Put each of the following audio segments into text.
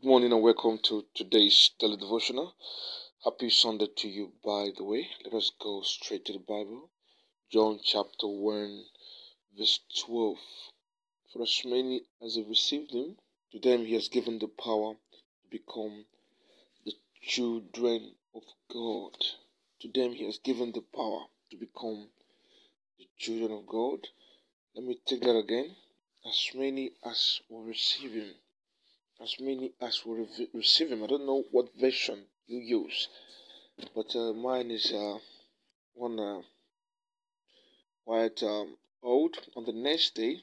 Good morning and welcome to today's daily devotional. Happy Sunday to you, by the way. Let us go straight to the Bible. John chapter 1, verse 12. For as many as have received him, to them he has given the power to become the children of God. To them he has given the power to become the children of God. Let me take that again. As many as will receive him as many as will receive him. I don't know what version you use, but uh, mine is uh, one uh, quite um, old. On the next day,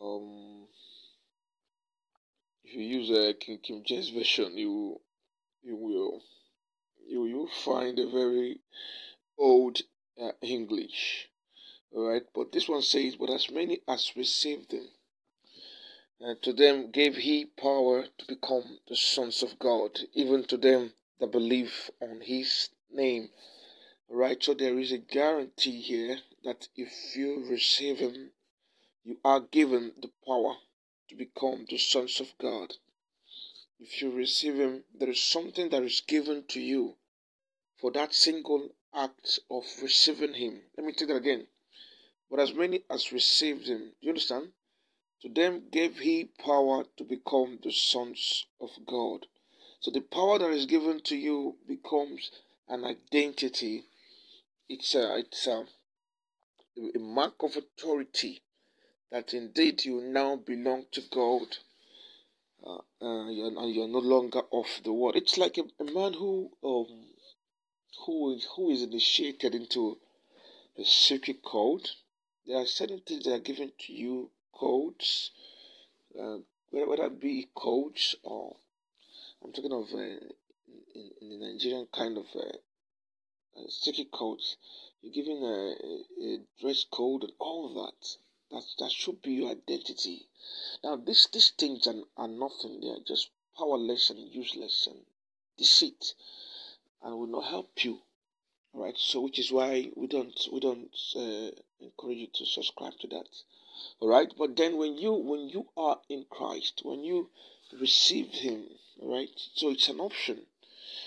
um, if you use a King King James version, you you will you will find a very old uh, English. All right, but this one says, "But as many as received him." And to them gave he power to become the sons of God, even to them that believe on his name. Right, so there is a guarantee here that if you receive him, you are given the power to become the sons of God. If you receive him, there is something that is given to you for that single act of receiving him. Let me take that again. But as many as received him, you understand? To them gave he power to become the sons of God. So the power that is given to you becomes an identity. It's a, it's a, a mark of authority that indeed you now belong to God. Uh, uh, you're, and you're no longer of the world. It's like a, a man who um, who is who is initiated into a secret code. There are certain things that are given to you codes, uh, whether it be codes or I'm talking of uh, in, in, the Nigerian kind of uh, uh, sticky codes. You're giving a, a, dress code and all that. That that should be your identity. Now, these these things are, are nothing. They are just powerless and useless and deceit, and will not help you. All right. So, which is why we don't we don't uh, encourage you to subscribe to that all right? But then when you when you are in christ when you receive him all right? So it's an option.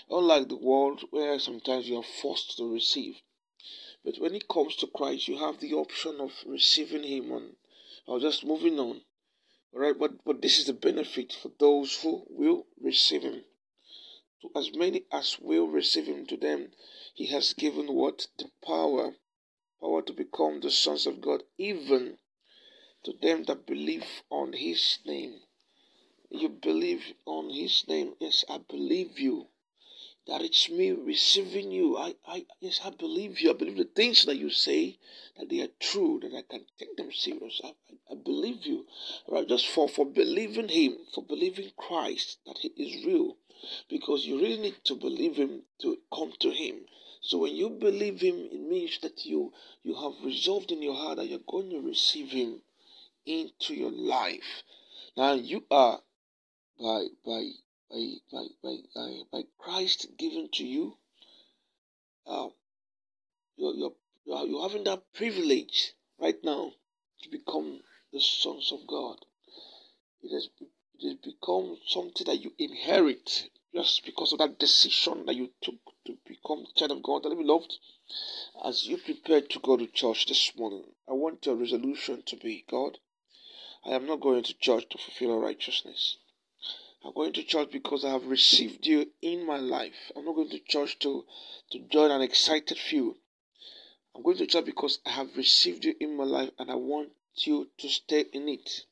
Unlike the world where sometimes you are forced to receive. But when it comes to christ you have the option of receiving him on or just moving on. All right? But but this is the benefit for those who will receive him. To as many as will receive him to them he has given what? The power power to become the sons of god even to them that believe on his name. You believe on his name. Yes, I believe you. That it's me receiving you. I, I yes, I believe you. I believe the things that you say that they are true, that I can take them serious. I, I, I believe you. Right, just for, for believing him, for believing Christ, that he is real. Because you really need to believe him to come to him. So when you believe him, it means that you you have resolved in your heart that you're going to receive him into your life. Now you are by by by by by, by, Christ given to you. Uh, you're, you're you're having that privilege right now to become the sons of God. It has it has become something that you inherit just because of that decision that you took to become child of God. And beloved, as you prepare to go to church this morning, I want your resolution to be God. I am not going to church to fulfill righteousness. I'm going to church because I have received you in my life. I'm not going to church to, to join an excited few. I'm going to church because I have received you in my life and I want you to stay in it.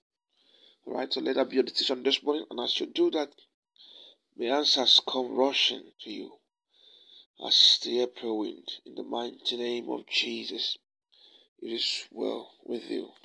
Alright, so let that be your decision this morning. And as you do that, may answers come rushing to you as the April wind. In the mighty name of Jesus, it is well with you.